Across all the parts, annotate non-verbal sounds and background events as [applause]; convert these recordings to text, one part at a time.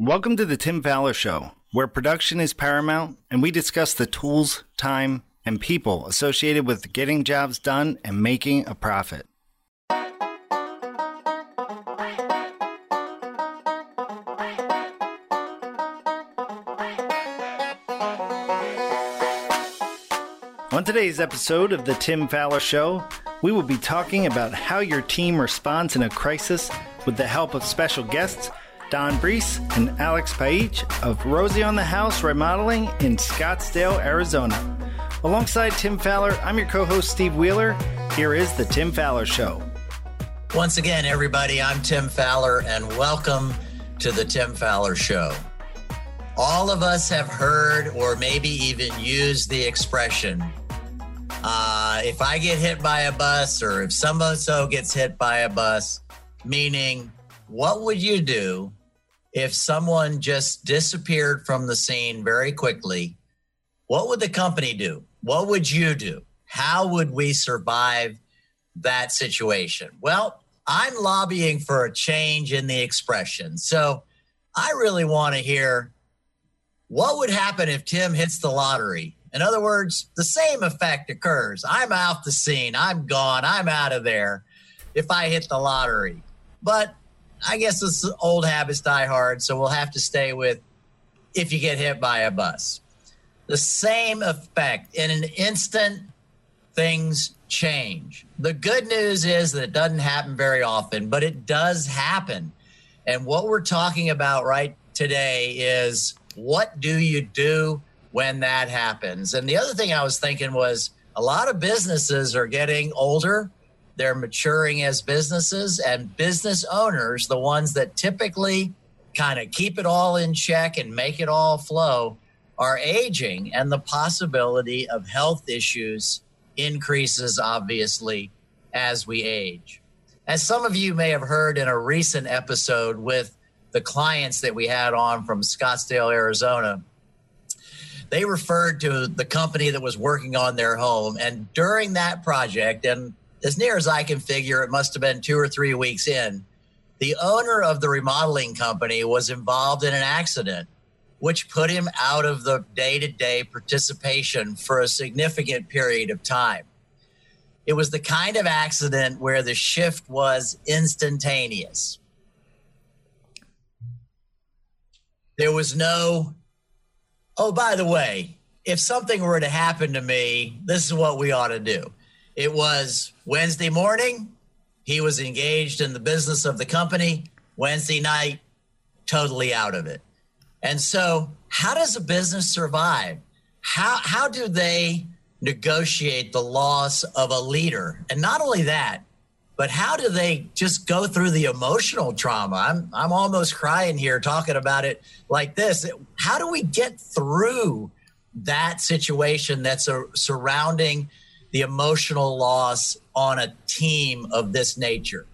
Welcome to the Tim Faller Show, where production is paramount and we discuss the tools, time, and people associated with getting jobs done and making a profit. On today's episode of The Tim Faller Show, we will be talking about how your team responds in a crisis with the help of special guests Don Brees and Alex Paich of Rosie on the House Remodeling in Scottsdale, Arizona. Alongside Tim Faller, I'm your co host, Steve Wheeler. Here is The Tim Faller Show. Once again, everybody, I'm Tim Faller, and welcome to The Tim Faller Show. All of us have heard or maybe even used the expression uh, if I get hit by a bus or if somebody so gets hit by a bus, meaning what would you do if someone just disappeared from the scene very quickly, what would the company do? What would you do? How would we survive that situation? Well, I'm lobbying for a change in the expression. So I really want to hear what would happen if Tim hits the lottery? In other words, the same effect occurs. I'm out the scene, I'm gone, I'm out of there if I hit the lottery. But I guess this old habits die hard, so we'll have to stay with if you get hit by a bus. The same effect. In an instant, things change. The good news is that it doesn't happen very often, but it does happen. And what we're talking about right today is what do you do when that happens? And the other thing I was thinking was a lot of businesses are getting older they're maturing as businesses and business owners, the ones that typically kind of keep it all in check and make it all flow, are aging. And the possibility of health issues increases, obviously, as we age. As some of you may have heard in a recent episode with the clients that we had on from Scottsdale, Arizona, they referred to the company that was working on their home. And during that project, and as near as I can figure, it must have been two or three weeks in. The owner of the remodeling company was involved in an accident, which put him out of the day to day participation for a significant period of time. It was the kind of accident where the shift was instantaneous. There was no, oh, by the way, if something were to happen to me, this is what we ought to do. It was Wednesday morning. He was engaged in the business of the company. Wednesday night, totally out of it. And so, how does a business survive? How, how do they negotiate the loss of a leader? And not only that, but how do they just go through the emotional trauma? I'm, I'm almost crying here talking about it like this. How do we get through that situation that's a, surrounding the emotional loss on a team of this nature.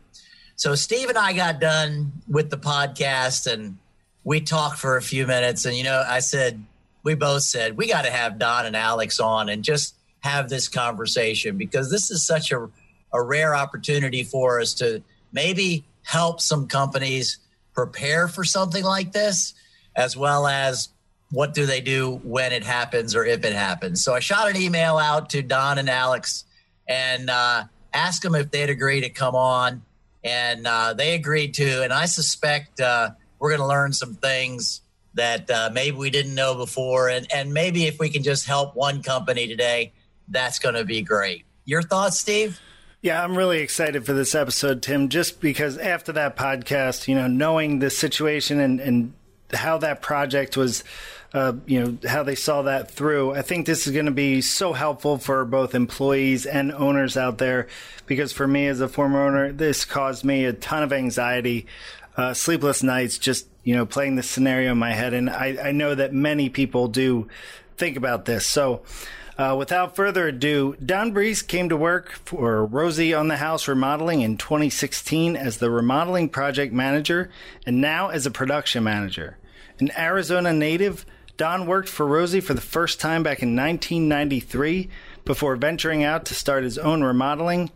So Steve and I got done with the podcast and we talked for a few minutes and you know I said we both said we got to have Don and Alex on and just have this conversation because this is such a a rare opportunity for us to maybe help some companies prepare for something like this as well as what do they do when it happens or if it happens? So I shot an email out to Don and Alex and uh, asked them if they'd agree to come on. And uh, they agreed to. And I suspect uh, we're going to learn some things that uh, maybe we didn't know before. And, and maybe if we can just help one company today, that's going to be great. Your thoughts, Steve? Yeah, I'm really excited for this episode, Tim, just because after that podcast, you know, knowing the situation and, and how that project was uh, you know how they saw that through. I think this is going to be so helpful for both employees and owners out there because for me as a former owner, this caused me a ton of anxiety, uh, sleepless nights, just you know playing this scenario in my head, and I, I know that many people do think about this. So. Uh, without further ado, Don Brees came to work for Rosie on the House Remodeling in 2016 as the remodeling project manager and now as a production manager. An Arizona native, Don worked for Rosie for the first time back in 1993 before venturing out to start his own remodeling,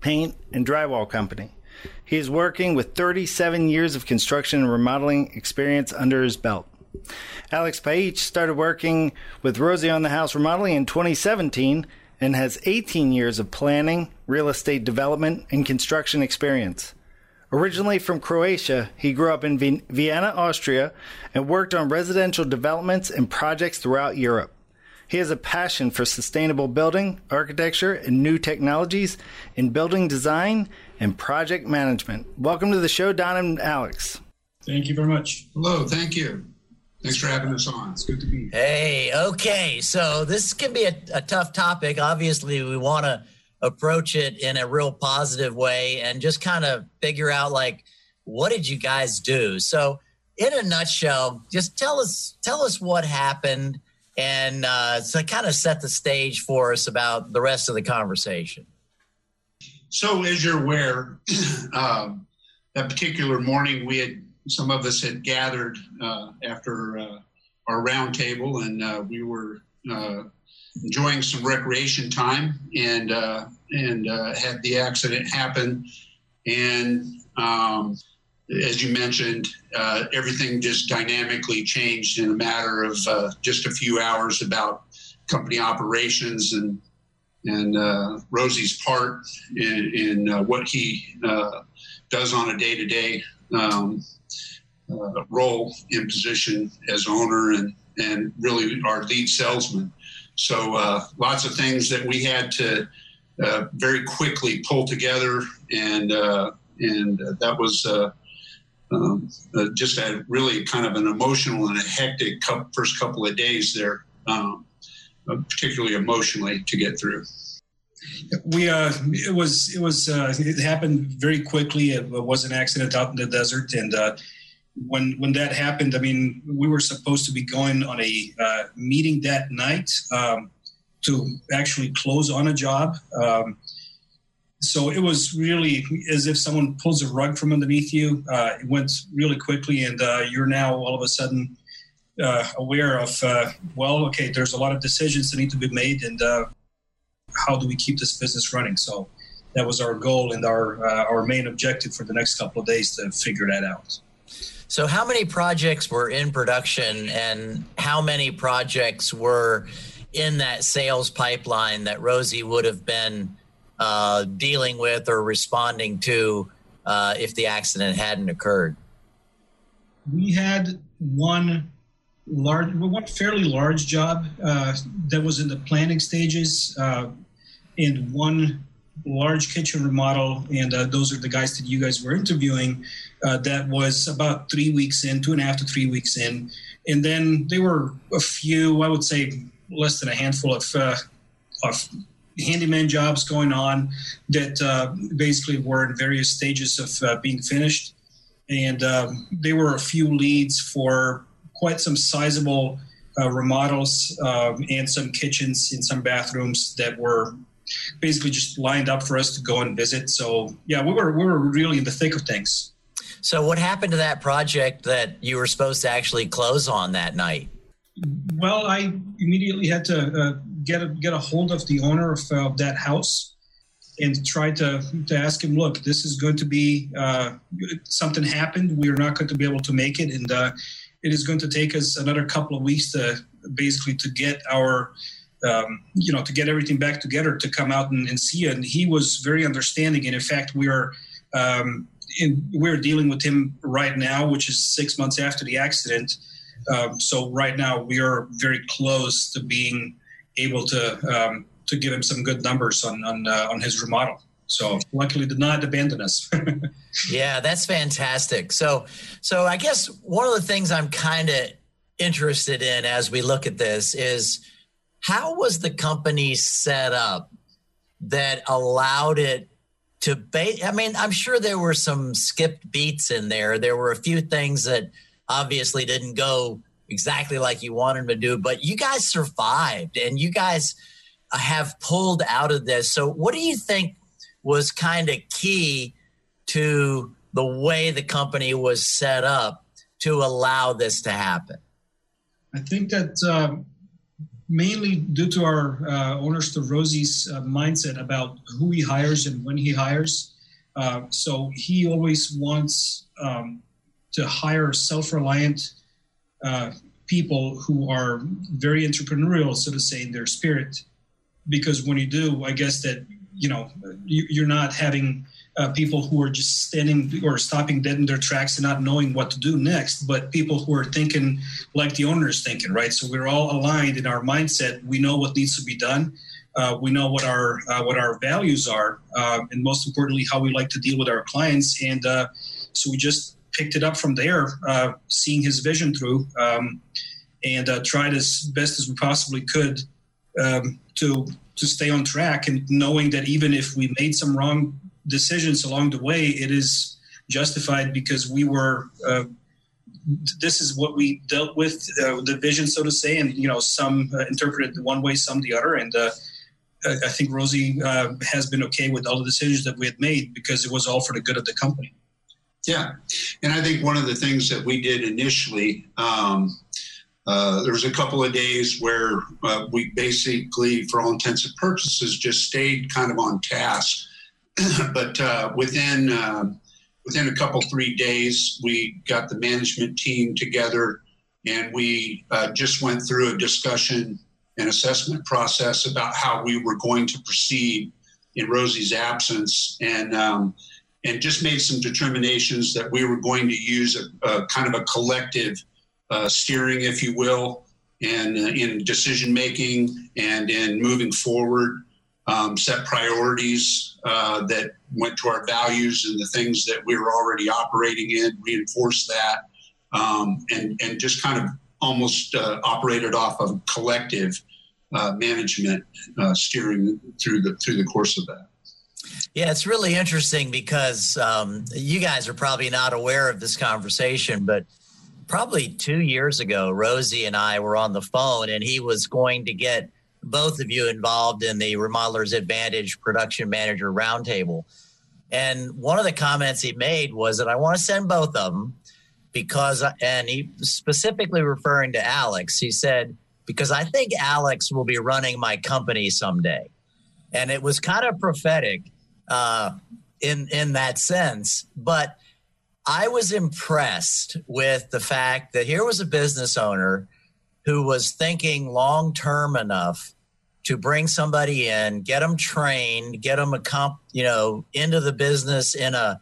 paint, and drywall company. He is working with 37 years of construction and remodeling experience under his belt. Alex Paich started working with Rosie on the House Remodeling in 2017 and has 18 years of planning, real estate development, and construction experience. Originally from Croatia, he grew up in Vienna, Austria, and worked on residential developments and projects throughout Europe. He has a passion for sustainable building, architecture, and new technologies in building design and project management. Welcome to the show, Don and Alex. Thank you very much. Hello, thank you. Thanks for having us on. It's good to be here. Hey, okay. So this can be a, a tough topic. Obviously, we want to approach it in a real positive way and just kind of figure out like what did you guys do? So in a nutshell, just tell us tell us what happened and uh, to kind of set the stage for us about the rest of the conversation. So, as you're aware, [clears throat] uh, that particular morning we had some of us had gathered uh, after uh, our roundtable, and uh, we were uh, enjoying some recreation time, and uh, and uh, had the accident happen, and um, as you mentioned, everything just dynamically changed in a matter of just a few hours about company operations and and Rosie's part in, in what he does on a day to day uh, role in position as owner and and really our lead salesman. So uh, lots of things that we had to uh, very quickly pull together, and uh, and that was uh, um, uh, just a really kind of an emotional and a hectic first couple of days there, um, particularly emotionally to get through. We it was it was it happened very quickly. It was an accident out in the desert, and when when that happened, I mean, we were supposed to be going on a uh, meeting that night um, to actually close on a job. Um, so it was really as if someone pulls a rug from underneath you. Uh, it went really quickly, and uh, you're now all of a sudden uh, aware of, uh, well, okay, there's a lot of decisions that need to be made, and uh, how do we keep this business running? So that was our goal and our our main objective for the next couple of days to figure that out. So, how many projects were in production, and how many projects were in that sales pipeline that Rosie would have been uh, dealing with or responding to uh, if the accident hadn't occurred? We had one large, one fairly large job uh, that was in the planning stages, uh, and one large kitchen remodel, and uh, those are the guys that you guys were interviewing. Uh, that was about three weeks in, two and a half to three weeks in, and then there were a few, I would say, less than a handful of uh, of handyman jobs going on that uh, basically were in various stages of uh, being finished, and um, there were a few leads for quite some sizable. Uh, remodels um, and some kitchens and some bathrooms that were basically just lined up for us to go and visit. So yeah, we were we were really in the thick of things. So what happened to that project that you were supposed to actually close on that night? Well, I immediately had to uh, get a, get a hold of the owner of uh, that house and try to to ask him, look, this is going to be uh, something happened. We are not going to be able to make it, and uh, it is going to take us another couple of weeks to basically to get our um, you know, to get everything back together to come out and, and, see it. And he was very understanding. And in fact, we are um, in, we're dealing with him right now, which is six months after the accident. Um, so right now, we are very close to being able to um, to give him some good numbers on on, uh, on his remodel. So luckily, did not abandon us. [laughs] yeah, that's fantastic. So so I guess one of the things I'm kind of interested in as we look at this is how was the company set up that allowed it to ba- I mean, I'm sure there were some skipped beats in there. There were a few things that obviously didn't go exactly like you wanted them to do, but you guys survived and you guys have pulled out of this. So, what do you think was kind of key to the way the company was set up to allow this to happen? I think that um, mainly due to our uh, owner Rosie's uh, mindset about who he hires and when he hires. Uh, so he always wants um, to hire self-reliant uh, people who are very entrepreneurial, so to say, in their spirit. Because when you do, I guess that you know you, are not having uh, people who are just standing or stopping dead in their tracks and not knowing what to do next, but people who are thinking like the owner is thinking, right? So we're all aligned in our mindset. We know what needs to be done. Uh, we know what our uh, what our values are, uh, and most importantly, how we like to deal with our clients. And uh, so we just picked it up from there, uh, seeing his vision through, um, and tried as best as we possibly could um, to to stay on track, and knowing that even if we made some wrong decisions along the way, it is justified because we were. Uh, this is what we dealt with uh, the vision, so to say, and you know, some uh, interpreted one way, some the other, and uh, I think Rosie uh, has been okay with all the decisions that we had made because it was all for the good of the company. Yeah, and I think one of the things that we did initially. Um, uh, there was a couple of days where uh, we basically, for all intents and purposes, just stayed kind of on task [coughs] but uh, within uh, within a couple three days, we got the management team together, and we uh, just went through a discussion and assessment process about how we were going to proceed in Rosie's absence, and um, and just made some determinations that we were going to use a, a kind of a collective uh, steering, if you will, and uh, in decision making and in moving forward um, set priorities uh, that went to our values and the things that we were already operating in, reinforce that, um, and and just kind of almost uh, operated off of collective uh, management uh, steering through the through the course of that. Yeah, it's really interesting because um, you guys are probably not aware of this conversation, but probably two years ago, Rosie and I were on the phone, and he was going to get both of you involved in the Remodelers Advantage Production Manager Roundtable. And one of the comments he made was that I want to send both of them because, and he specifically referring to Alex, he said, because I think Alex will be running my company someday. And it was kind of prophetic uh, in, in that sense. But I was impressed with the fact that here was a business owner who was thinking long term enough to bring somebody in, get them trained, get them a comp, you know, into the business in a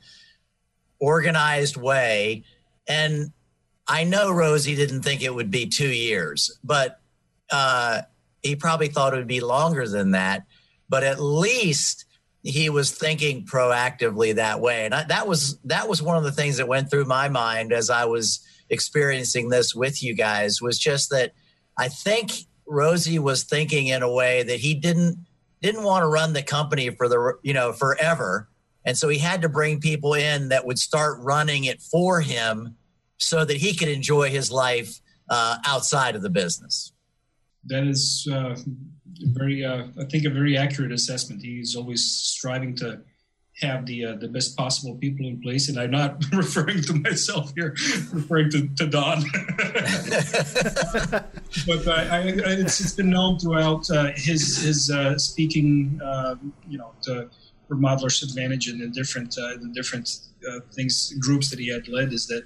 organized way. And I know Rosie didn't think it would be two years, but uh, he probably thought it would be longer than that. But at least he was thinking proactively that way, and I, that was that was one of the things that went through my mind as I was experiencing this with you guys was just that I think Rosie was thinking in a way that he didn't didn't want to run the company for the you know forever, and so he had to bring people in that would start running it for him so that he could enjoy his life uh, outside of the business. That is uh, very, uh, I think, a very accurate assessment. He's always striving to have the uh, the best possible people in place. And I'm not [laughs] referring to myself here, referring to, to Don. [laughs] but uh, I, I, it's, it's been known throughout uh, his his uh, speaking, um, you know, to Remodelers Advantage and the different uh, the different uh, things groups that he had led is that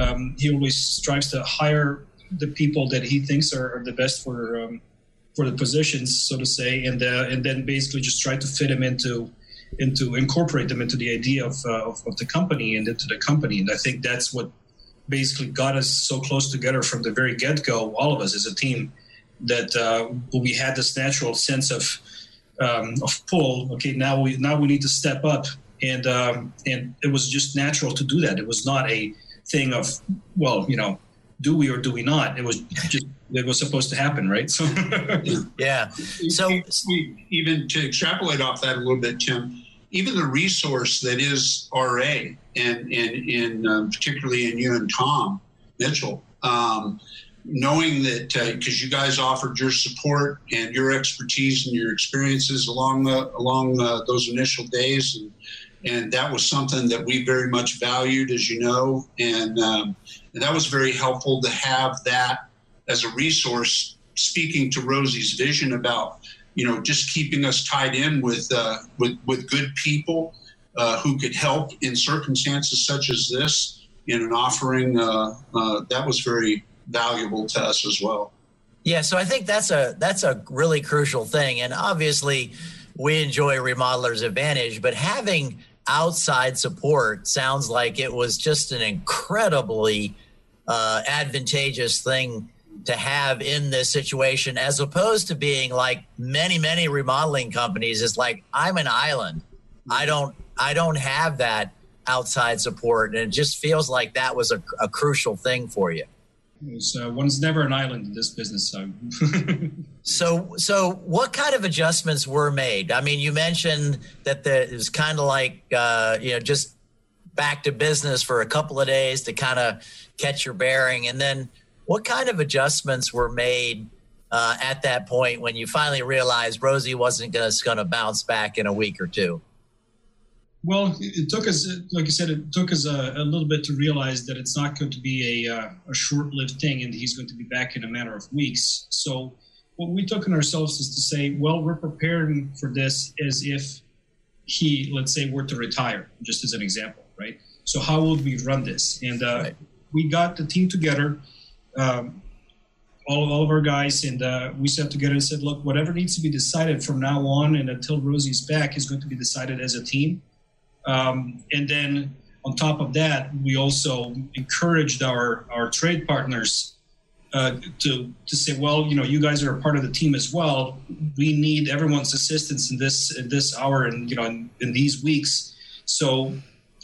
um, he always strives to hire the people that he thinks are, are the best for um, for the positions, so to say, and and then basically just try to fit him into into incorporate them into the idea of, uh, of, of the company and into the company. And I think that's what basically got us so close together from the very get go. All of us as a team that uh, we had this natural sense of um, of pull. Okay, now we now we need to step up, and um, and it was just natural to do that. It was not a thing of well, you know, do we or do we not? It was [laughs] just it was supposed to happen, right? So [laughs] yeah. So even to extrapolate off that a little bit, Tim, even the resource that is RA and and in um, particularly in you and Tom Mitchell, um, knowing that because uh, you guys offered your support and your expertise and your experiences along the, along uh, those initial days and and that was something that we very much valued, as you know, and, um, and that was very helpful to have that as a resource, speaking to Rosie's vision about you know just keeping us tied in with uh, with with good people uh, who could help in circumstances such as this in an offering, uh, uh, that was very valuable to us as well. Yeah, so I think that's a that's a really crucial thing, and obviously we enjoy Remodelers Advantage, but having outside support sounds like it was just an incredibly uh, advantageous thing to have in this situation, as opposed to being like many many remodeling companies. It's like I'm an island. I don't I don't have that outside support, and it just feels like that was a, a crucial thing for you. So one's never an island in this business. So. [laughs] so, so what kind of adjustments were made? I mean, you mentioned that the, it was kind of like uh, you know just back to business for a couple of days to kind of catch your bearing, and then what kind of adjustments were made uh, at that point when you finally realized Rosie wasn't going to bounce back in a week or two? Well, it took us, like I said, it took us a, a, little bit to realize that it's not going to be a, uh, a short-lived thing, and he's going to be back in a matter of weeks. So, what we took on ourselves is to say, well, we're preparing for this as if he, let's say, were to retire, just as an example, right? So, how would we run this? And uh, right. we got the team together, um, all, of, all of our guys, and uh, we sat together and said, look, whatever needs to be decided from now on and until Rosie's back is going to be decided as a team um, and then on top of that, we also encouraged our, our trade partners uh, to to say, well, you know, you guys are a part of the team as well. We need everyone's assistance in this in this hour and you know in, in these weeks. So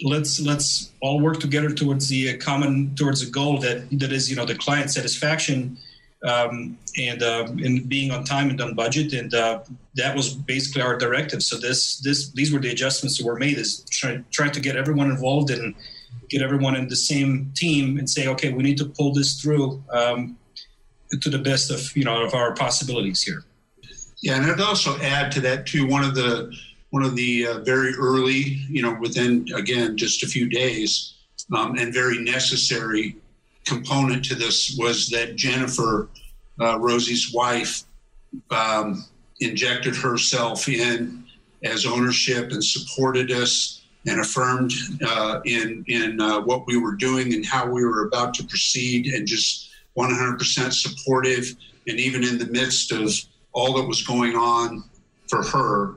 let's let's all work together towards the common towards a goal that that is you know the client satisfaction um, and uh, and being on time and on budget, and uh, that was basically our directive. So this this these were the adjustments that were made is trying trying to get everyone involved and get everyone in the same team and say, okay, we need to pull this through um, to the best of you know of our possibilities here. Yeah, and I'd also add to that too. One of the one of the uh, very early, you know, within again just a few days, um, and very necessary component to this was that Jennifer, uh, Rosie's wife, um, injected herself in as ownership and supported us and affirmed uh, in in uh, what we were doing and how we were about to proceed and just 100% supportive and even in the midst of all that was going on for her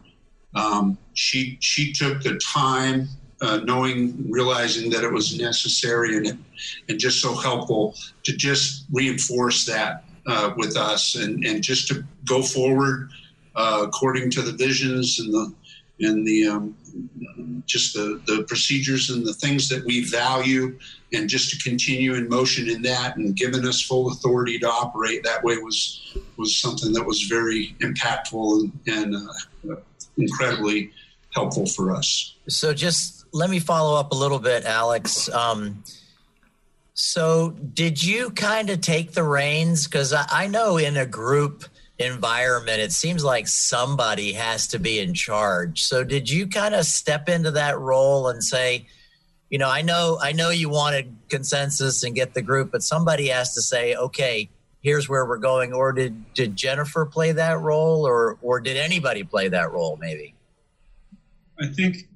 um, she she took the time uh, knowing, realizing that it was necessary and, and just so helpful to just reinforce that uh, with us and, and just to go forward uh, according to the visions and the and the um, just the, the procedures and the things that we value and just to continue in motion in that and giving us full authority to operate that way was was something that was very impactful and, and uh, incredibly helpful for us. So just let me follow up a little bit, Alex. Um, so, did you kind of take the reins? Because I, I, know in a group environment, it seems like somebody has to be in charge. So, did you kind of step into that role and say, you know, I know, I know you wanted consensus and get the group, but somebody has to say, okay, here's where we're going. Or did did Jennifer play that role, or or did anybody play that role? Maybe. I think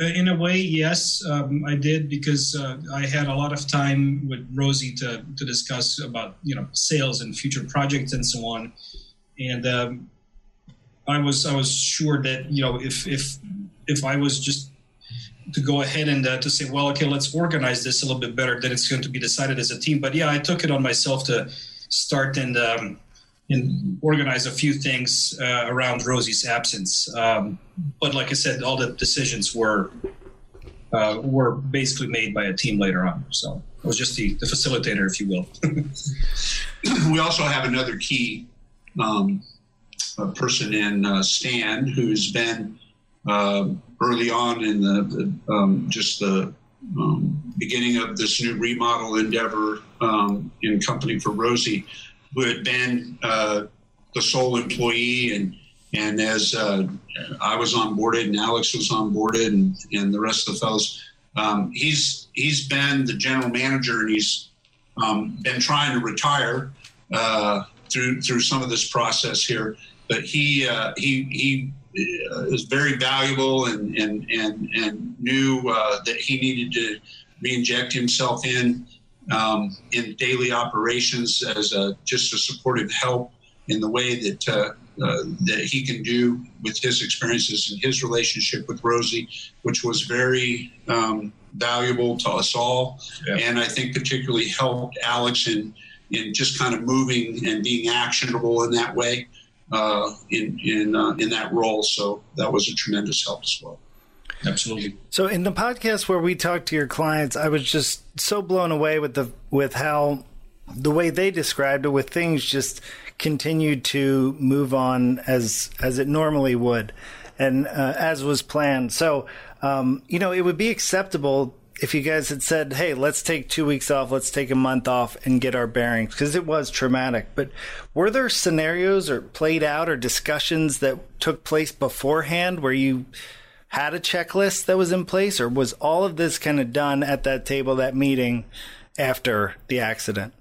in a way, yes, um, I did because uh, I had a lot of time with Rosie to, to discuss about you know sales and future projects and so on, and um, I was I was sure that you know if if if I was just to go ahead and uh, to say well okay let's organize this a little bit better then it's going to be decided as a team. But yeah I took it on myself to start and um, and organize a few things uh, around Rosie's absence. Um, but like I said, all the decisions were uh, were basically made by a team later on. So I was just the, the facilitator, if you will. [laughs] we also have another key um, person in uh, Stan who's been uh, early on in the, the um, just the um, beginning of this new remodel endeavor um, in company for Rosie who had been uh, the sole employee and and as uh, I was onboarded and Alex was onboarded and, and the rest of the fellows, um, he's he's been the general manager and he's um, been trying to retire uh, through through some of this process here. But he uh, he he is very valuable and and and and knew uh, that he needed to re-inject himself in um, in daily operations as a, just a supportive help in the way that uh, uh, that he can do with his experiences and his relationship with Rosie, which was very um, valuable to us all, yeah. and I think particularly helped Alex in in just kind of moving and being actionable in that way uh, in in uh, in that role. So that was a tremendous help as well. Absolutely. So in the podcast where we talked to your clients, I was just so blown away with the with how the way they described it, with things just continued to move on as as it normally would, and uh, as was planned. So um, you know, it would be acceptable if you guys had said, "Hey, let's take two weeks off, let's take a month off and get our bearings," because it was traumatic. But were there scenarios or played out or discussions that took place beforehand where you had a checklist that was in place, or was all of this kind of done at that table, that meeting, after the accident?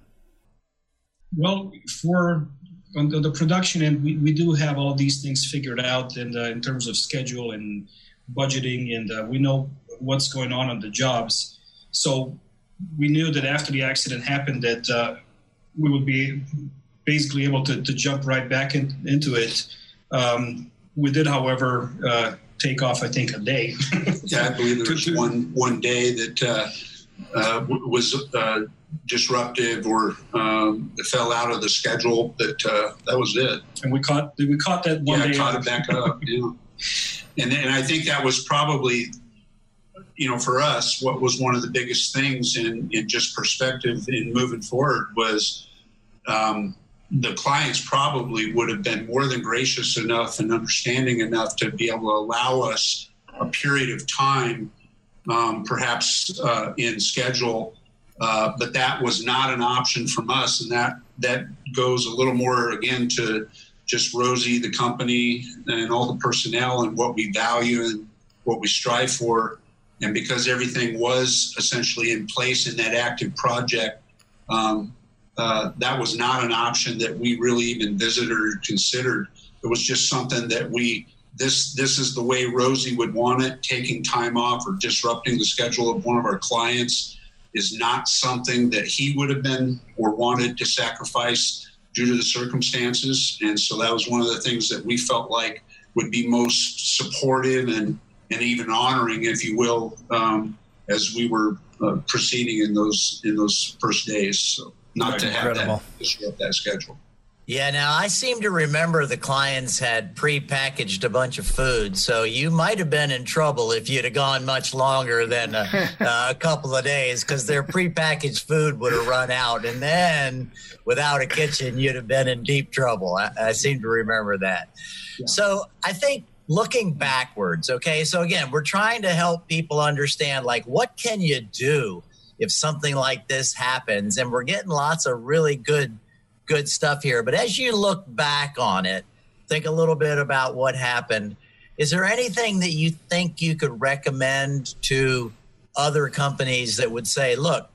Well, for on the, the production end, we, we do have all these things figured out in, in terms of schedule and budgeting, and uh, we know what's going on on the jobs. So we knew that after the accident happened, that uh, we would be basically able to, to jump right back in, into it. Um, we did, however, uh, take off, I think, a day. [laughs] yeah, I believe there was one one day that uh, uh, was uh, disruptive or um, fell out of the schedule. That uh, that was it. And we caught we caught that one yeah, day. caught it back up. Yeah, and and I think that was probably. You know, for us, what was one of the biggest things in, in just perspective in moving forward was um, the clients probably would have been more than gracious enough and understanding enough to be able to allow us a period of time, um, perhaps uh, in schedule, uh, but that was not an option from us, and that that goes a little more again to just Rosie, the company, and all the personnel, and what we value and what we strive for. And because everything was essentially in place in that active project, um, uh, that was not an option that we really even visited or considered. It was just something that we this this is the way Rosie would want it. Taking time off or disrupting the schedule of one of our clients is not something that he would have been or wanted to sacrifice due to the circumstances. And so that was one of the things that we felt like would be most supportive and and even honoring, if you will, um, as we were uh, proceeding in those in those first days. So not to have that disrupt that schedule. Yeah, now I seem to remember the clients had pre-packaged a bunch of food, so you might have been in trouble if you'd have gone much longer than a, [laughs] a couple of days because their pre-packaged food would have run out, and then without a kitchen, you'd have been in deep trouble. I, I seem to remember that. Yeah. So I think looking backwards, okay. So again, we're trying to help people understand, like, what can you do if something like this happens and we're getting lots of really good good stuff here. But as you look back on it think a little bit about what happened. Is there anything that you think you could recommend to other companies that would say look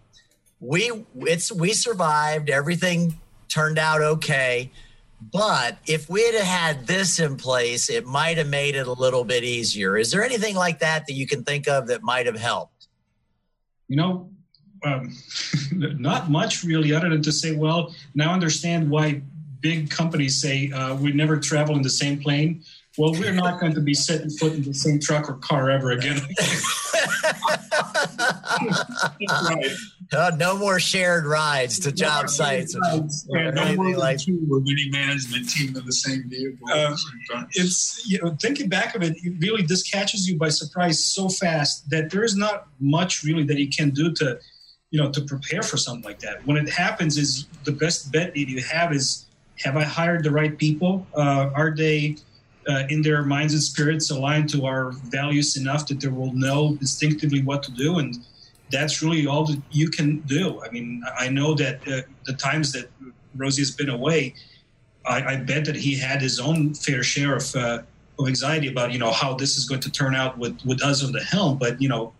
we it's we survived. Everything turned out okay. But if we had had this in place it might have made it a little bit easier. Is there anything like that that you can think of that might have helped? You know um, [laughs] not much really, other than to say, well, now understand why big companies say uh, we never travel in the same plane. Well, we're not going to be setting foot in the same truck or car ever again. [laughs] [laughs] right. Uh, no more shared rides to job no sites. Yeah, no more like two or any management team in the same vehicle. Uh, it's you know thinking back of it, it, really this catches you by surprise so fast that there is not much really that you can do to you know to prepare for something like that. When it happens is the best bet that you have is have i hired the right people? Uh, are they uh, in their minds and spirits aligned to our values enough that they will know instinctively what to do? And that's really all that you can do. I mean i know that uh, the times that rosie has been away I, I, bet that he had his own fair share of, uh, of anxiety about you know how this is going to turn out with, with us on the helm. But you know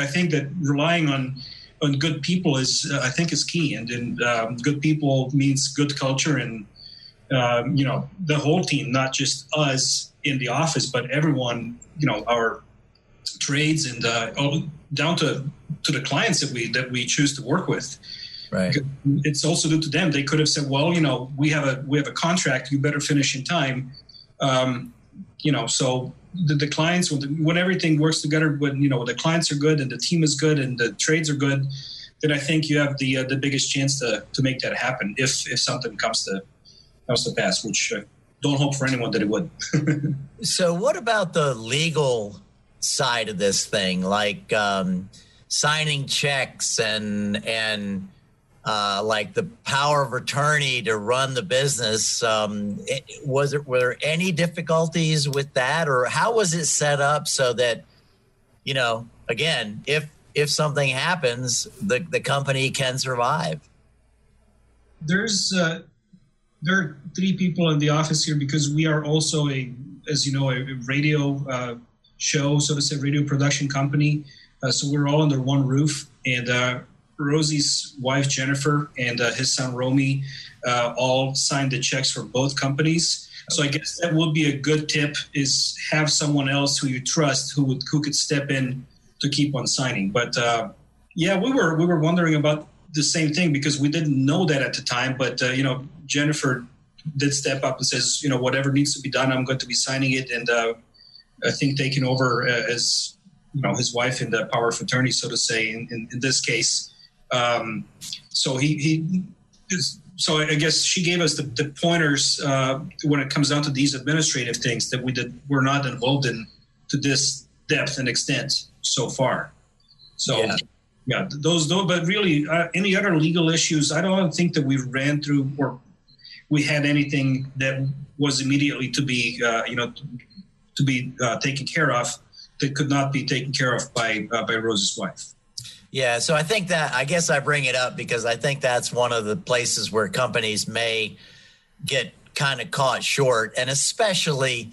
i think that relying on and good people is uh, I think is key. And, and um, good people means good culture and um, you know the whole team, not just us in the office, but everyone, you know, our trades and uh, all, down to to the clients that we that we choose to work with. Right. It's also due to them. They could have said, "Well, you know, we have a we have a contract. You better finish in time." Um, you know, so the, the clients when, the, when everything works together, when you know the clients are good and the team is good and the trades are good, then I think you have the uh, the biggest chance to to make that happen if if something comes to comes to pass, which uh, don't hope for anyone that it would. [laughs] so, what about the legal side of this thing, like um, signing checks and and uh, like the power of attorney to run the business. Um, it, was it were there any difficulties with that, or how was it set up so that you know again if if something happens, the the company can survive? There's uh, there are three people in the office here because we are also a as you know a radio uh, show, so to say, radio production company. Uh, so we're all under one roof and uh, Rosie's wife Jennifer and uh, his son Romy uh, all signed the checks for both companies. So I guess that would be a good tip: is have someone else who you trust who would who could step in to keep on signing. But uh, yeah, we were we were wondering about the same thing because we didn't know that at the time. But uh, you know, Jennifer did step up and says, you know, whatever needs to be done, I'm going to be signing it, and uh, I think taking over uh, as you know his wife in the power of attorney, so to say, in, in, in this case. Um, so he, he is, so I guess she gave us the, the pointers uh, when it comes down to these administrative things that we did we're not involved in to this depth and extent so far. So yeah, yeah those those but really uh, any other legal issues I don't think that we ran through or we had anything that was immediately to be uh, you know to, to be uh, taken care of that could not be taken care of by uh, by Rose's wife. Yeah, so I think that I guess I bring it up because I think that's one of the places where companies may get kind of caught short, and especially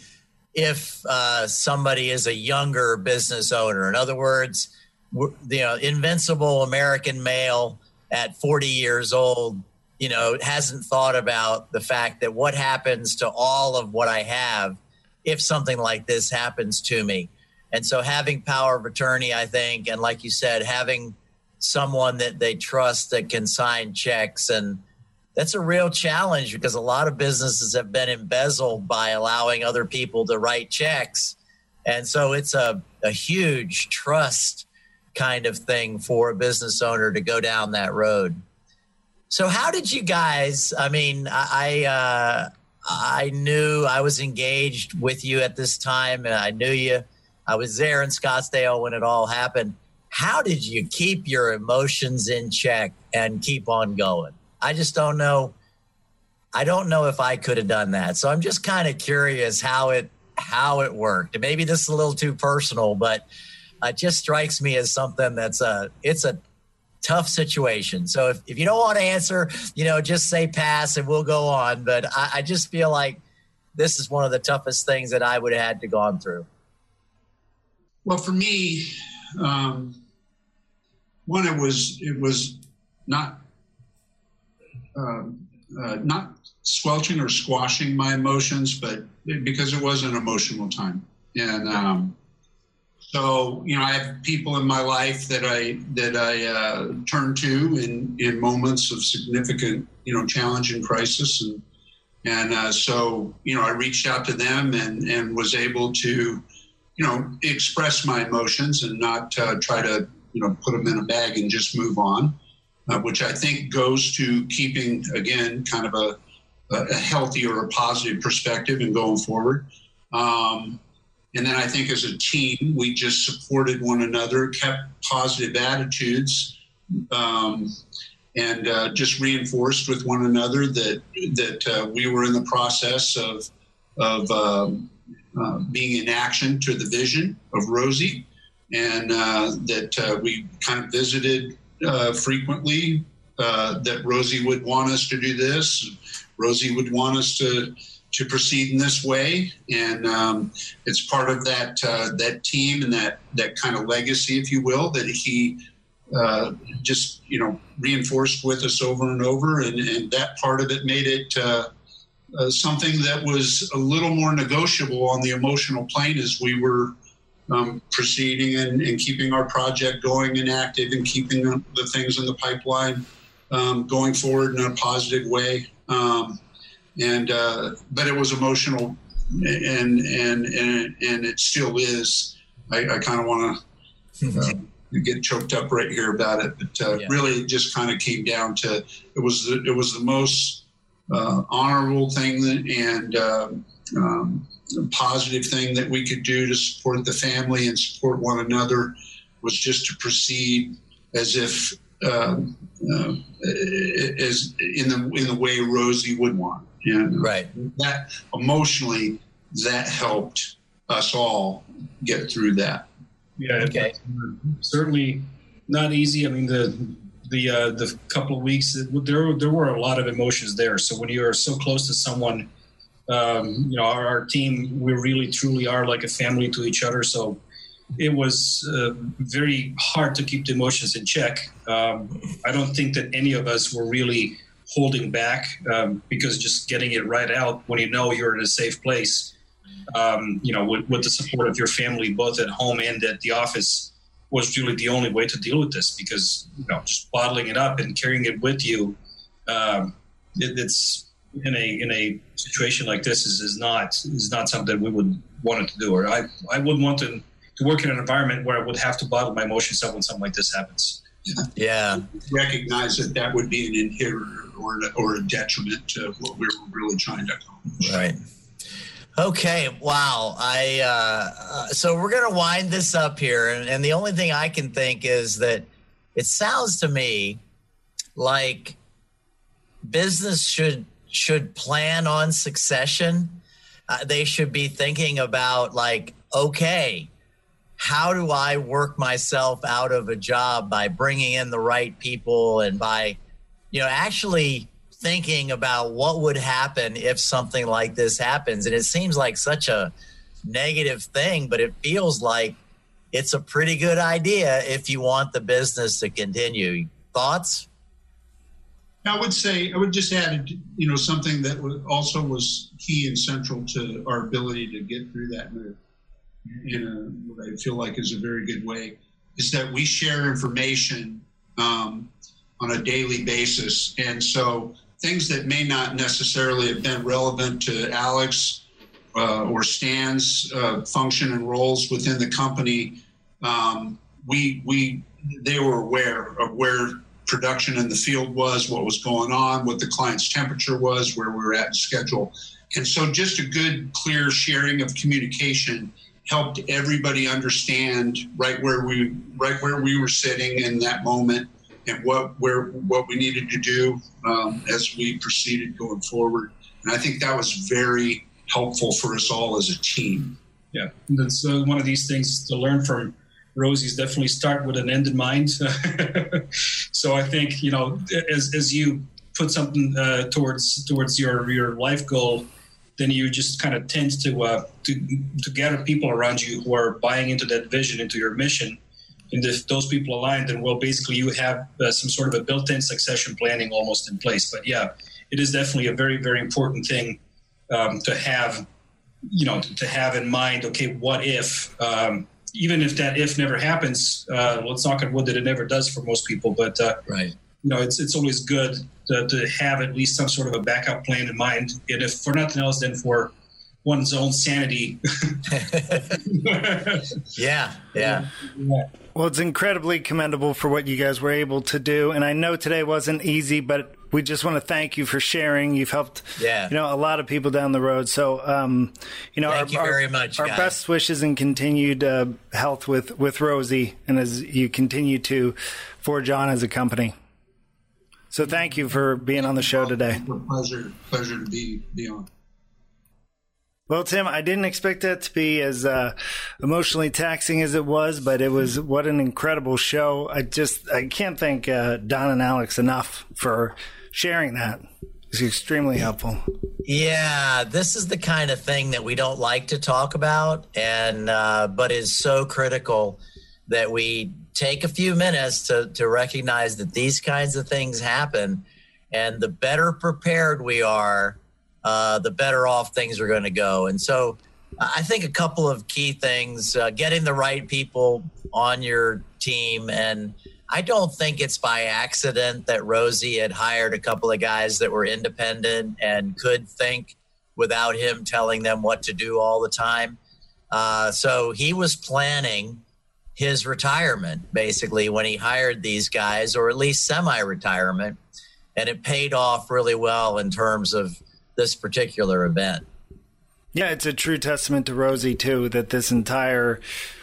if uh, somebody is a younger business owner. In other words, you know, invincible American male at 40 years old, you know, hasn't thought about the fact that what happens to all of what I have if something like this happens to me. And so having power of attorney, I think, and like you said, having someone that they trust that can sign checks and that's a real challenge because a lot of businesses have been embezzled by allowing other people to write checks. And so it's a, a huge trust kind of thing for a business owner to go down that road. So how did you guys, I mean, I, uh, I knew I was engaged with you at this time and I knew you I was there in Scottsdale when it all happened. How did you keep your emotions in check and keep on going? I just don't know. I don't know if I could have done that. So I'm just kind of curious how it how it worked. Maybe this is a little too personal, but it just strikes me as something that's a it's a tough situation. So if, if you don't want to answer, you know, just say pass and we'll go on. But I, I just feel like this is one of the toughest things that I would have had to gone through. Well, for me, um, one it was it was not uh, uh, not squelching or squashing my emotions, but because it was an emotional time, and um, so you know I have people in my life that I that I uh, turn to in in moments of significant you know challenge and crisis, and and uh, so you know I reached out to them and and was able to you know, express my emotions and not uh, try to, you know, put them in a bag and just move on, uh, which I think goes to keeping, again, kind of a, a healthy or a positive perspective and going forward. Um, and then I think as a team, we just supported one another, kept positive attitudes, um, and uh, just reinforced with one another that that uh, we were in the process of of um, uh, being in action to the vision of Rosie, and uh, that uh, we kind of visited uh, frequently. Uh, that Rosie would want us to do this. Rosie would want us to to proceed in this way, and um, it's part of that that team and that that kind of legacy, if you will, that he uh, just you know reinforced with us over and over, and, and that part of it made it uh, uh, something that was a little more negotiable on the emotional plane as we were um, proceeding and, and, keeping our project going and active and keeping the things in the pipeline um, going forward in a positive way. Um, and uh, but it was emotional, and and and and it still is. I, I kind of want to. Uh, get choked up right here about it, but uh, yeah. really, it just kind of came down to it was the, it was the most uh, honorable thing that, and um, um, positive thing that we could do to support the family and support one another was just to proceed as if um, uh, as in the in the way Rosie would want, and right that emotionally that helped us all get through that. Yeah, okay. certainly not easy. I mean the the uh, the couple of weeks there there were a lot of emotions there. So when you are so close to someone um, you know, our, our, team, we really truly are like a family to each other. So it was uh, very hard to keep the emotions in check. Um, I don't think that any of us were really holding back um, because just getting it right out when you know you're in a safe place, um, you know, with, with, the support of your family, both at home and at the office, was really the only way to deal with this because, you know, just bottling it up and carrying it with you, um, it, it's in a in a situation like this is, is not is not something we would want to do or I, I wouldn't want to, to work in an environment where I would have to bottle my emotions up when something like this happens. Yeah. Recognize that that would be an inhibitor or, or a detriment to what we are really trying to accomplish. Right. Okay. Wow. I uh, uh, so we're gonna wind this up here, and, and the only thing I can think is that it sounds to me like business should should plan on succession. Uh, they should be thinking about, like, okay, how do I work myself out of a job by bringing in the right people and by, you know, actually thinking about what would happen if something like this happens. And it seems like such a negative thing, but it feels like it's a pretty good idea if you want the business to continue. Thoughts? I would say I would just add, you know, something that also was key and central to our ability to get through that a, in a what I feel like is a very good way, is that we share information um, on a daily basis, and so things that may not necessarily have been relevant to Alex uh, or Stan's uh, function and roles within the company, um, we we they were aware of where production in the field was, what was going on, what the client's temperature was, where we were at in schedule. And so just a good, clear sharing of communication helped everybody understand right where we right where we were sitting in that moment and what where what we needed to do um, as we proceeded going forward. And I think that was very helpful for us all as a team. Yeah, that's uh, one of these things to learn from Rosie's definitely start with an end in mind. [laughs] so I think you know as as you put something uh, towards towards your your life goal, then you just kind of tend to uh, to to gather people around you who are buying into that vision, into your mission. And if those people align, then well, basically you have uh, some sort of a built-in succession planning almost in place. But yeah, it is definitely a very very important thing um, to have. You know, to have in mind. Okay, what if? Um, even if that if never happens, uh, let's knock on wood that it never does for most people. But uh, right, you know, it's it's always good to, to, have at least some sort of a backup plan in mind, and if for nothing else, then for one's own sanity. [laughs] [laughs] yeah, yeah. Well, it's incredibly commendable for what you guys were able to do, and I know today wasn't easy, but we just want to thank you for sharing. You've helped, yeah. you know, a lot of people down the road. So, um, you know, thank our, you very much. Our guys. best wishes and continued uh, health with with Rosie, and as you continue to forge on as a company. So, thank you for being on the show today. Pleasure, pleasure to be be on. Well, Tim, I didn't expect that to be as uh, emotionally taxing as it was, but it was what an incredible show. I just I can't thank uh, Don and Alex enough for sharing that. It's extremely helpful. Yeah, this is the kind of thing that we don't like to talk about, and uh, but is so critical that we take a few minutes to to recognize that these kinds of things happen, and the better prepared we are, uh, the better off things are going to go. And so I think a couple of key things uh, getting the right people on your team. And I don't think it's by accident that Rosie had hired a couple of guys that were independent and could think without him telling them what to do all the time. Uh, so he was planning his retirement basically when he hired these guys, or at least semi retirement. And it paid off really well in terms of this particular event. Yeah, it's a true testament to Rosie, too, that this entire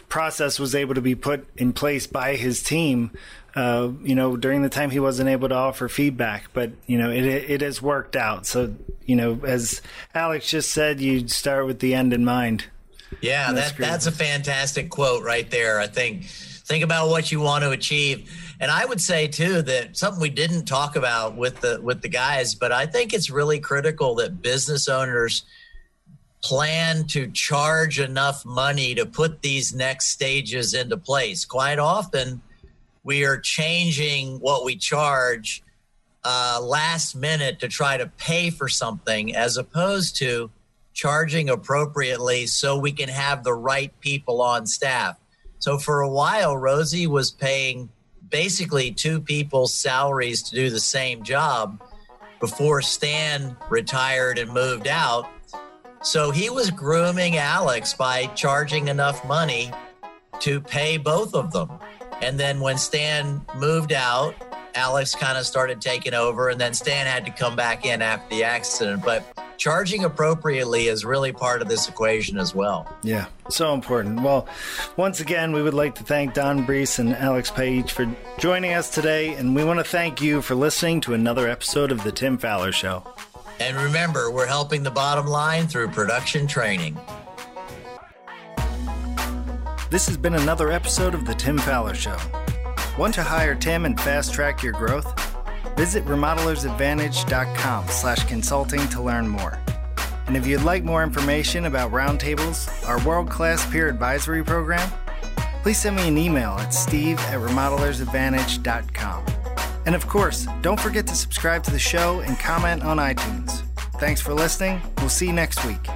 process was able to be put in place by his team. Uh, you know, during the time he wasn't able to offer feedback, but you know, it it has worked out. So, you know, as Alex just said, you start with the end in mind. Yeah, that, that's a fantastic quote right there. I think think about what you want to achieve. And I would say too that something we didn't talk about with the with the guys, but I think it's really critical that business owners plan to charge enough money to put these next stages into place. Quite often, we are changing what we charge uh, last minute to try to pay for something as opposed to charging appropriately so we can have the right people on staff. So for a while, Rosie was paying basically two people's salaries to do the same job before Stan retired and moved out. So he was grooming Alex by charging enough money to pay both of them. And then when Stan moved out, Alex kind of started taking over, and then Stan had to come back in after the accident. But charging appropriately is really part of this equation as well. Yeah, so important. Well, once again, we would like to thank Don Brees and Alex Page for joining us today, and we want to thank you for listening to another episode of The Tim Faller Show. And remember, we're helping the bottom line through production training. This has been another episode of The Tim Faller Show. Want to hire Tim and fast track your growth? Visit remodelersadvantage.com slash consulting to learn more. And if you'd like more information about Roundtables, our world-class peer advisory program, please send me an email at steve at remodelersadvantage.com. And of course, don't forget to subscribe to the show and comment on iTunes. Thanks for listening. We'll see you next week.